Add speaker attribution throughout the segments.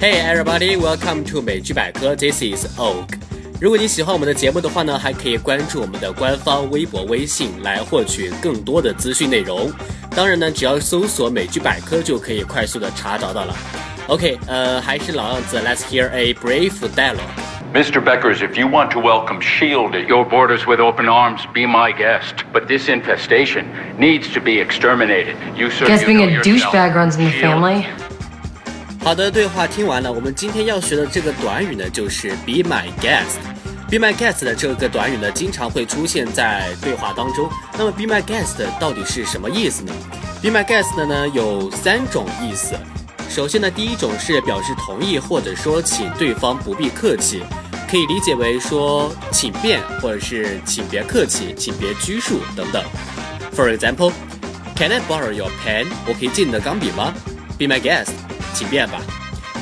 Speaker 1: Hey everybody, welcome to 美剧百科。This is Oak。如果你喜欢我们的节目的话呢，还可以关注我们的官方微博、微信来获取更多的资讯内容。当然呢，只要搜索“美剧百科”就可以快速的查找到了。OK，呃，还是老样子，Let's hear a brief dialogue.
Speaker 2: Mr. Beckers, if you want to welcome S.H.I.E.L.D. at your borders with open arms, be my guest. But this infestation needs to be exterminated. You, sir,
Speaker 3: Guess
Speaker 2: you
Speaker 3: being
Speaker 2: know
Speaker 3: a
Speaker 2: yourself.
Speaker 3: douchebag runs in the
Speaker 2: S.H.I.E.L.D.
Speaker 3: family.
Speaker 1: 好的，对话听完了，我们今天要学的这个短语呢，就是 be my guest。be my guest 的这个短语呢，经常会出现在对话当中。那么 be my guest 到底是什么意思呢？be my guest 呢有三种意思。首先呢，第一种是表示同意或者说请对方不必客气，可以理解为说请便或者是请别客气，请别拘束等等。For example, Can I borrow your pen？我可以借你的钢笔吗？Be my guest，请便吧。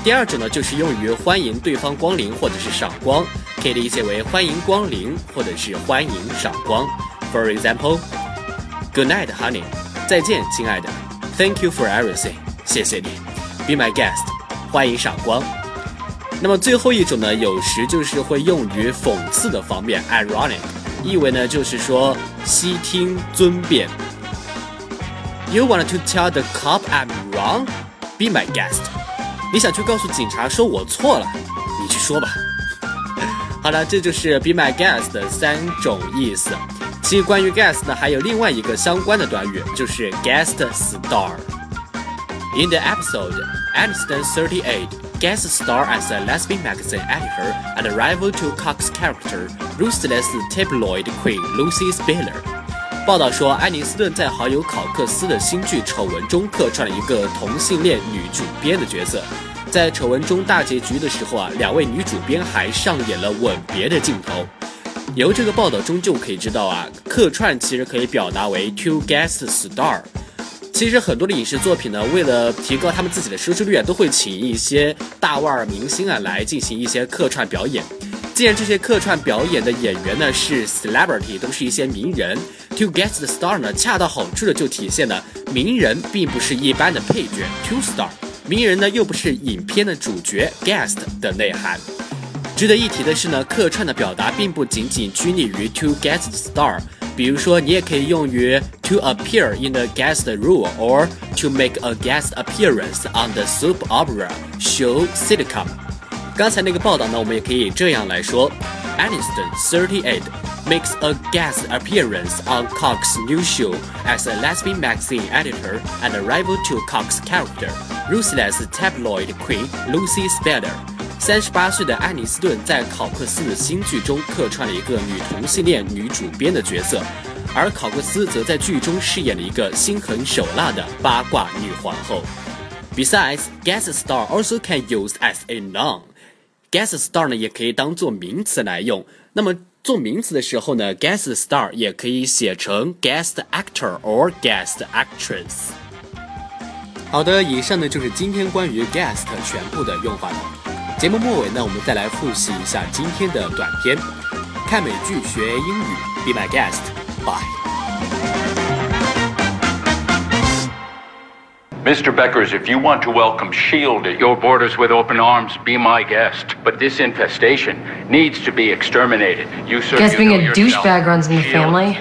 Speaker 1: 第二种呢，就是用于欢迎对方光临或者是赏光，可以理解为欢迎光临或者是欢迎赏光。For example, Good night, honey，再见，亲爱的。Thank you for everything，谢谢你。Be my guest，欢迎赏光。那么最后一种呢，有时就是会用于讽刺的方面，ironic，意味呢就是说悉听尊便。You want to tell the cop I'm wrong? Be my guest. 你想去告诉警察说我错了，你去说吧。好了，这就是 be my guest 的三种意思。其实关于 guest 呢，还有另外一个相关的短语，就是 guest star。In the episode, Aniston 38 guest star as a lesbian magazine editor and a rival to Cox's character, ruthless tabloid queen Lucy Spiller. 报道说，安妮斯顿在好友考克斯的新剧《丑闻》中客串了一个同性恋女主编的角色。在丑闻中大结局的时候啊，两位女主编还上演了吻别的镜头。由这个报道中就可以知道啊，客串其实可以表达为 two guest star。其实很多的影视作品呢，为了提高他们自己的收视率啊，都会请一些大腕儿明星啊来进行一些客串表演。既然这些客串表演的演员呢是 celebrity，都是一些名人，to guest the star 呢，恰到好处的就体现了名人并不是一般的配角 to star，名人呢又不是影片的主角 guest 的内涵。值得一提的是呢，客串的表达并不仅仅拘泥于 to guest the star，比如说你也可以用于 to appear in the guest role or to make a guest appearance on the soap opera show sitcom。刚才那个报道呢，我们也可以这样来说 ：Aniston, 38, makes a guest appearance on Cox's new show as a lesbian magazine editor and a rival to Cox's character, ruthless tabloid queen Lucy Spiller. 三十八岁的安妮斯顿在考克斯的新剧中客串了一个女同性恋女主编的角色，而考克斯则在剧中饰演了一个心狠手辣的八卦女皇后。Besides, guest star also can use as a noun. Guest star 呢也可以当做名词来用。那么做名词的时候呢，guest star 也可以写成 guest actor or guest actress。好的，以上呢就是今天关于 guest 全部的用法了。节目末尾呢，我们再来复习一下今天的短片。看美剧学英语，Be my guest，bye。
Speaker 2: Mr. Beckers, if you want to welcome S.H.I.E.L.D. at your borders with open arms, be my guest. But this infestation needs to be exterminated. You, sir,
Speaker 3: Guess
Speaker 2: you
Speaker 3: being a douchebag runs in the family.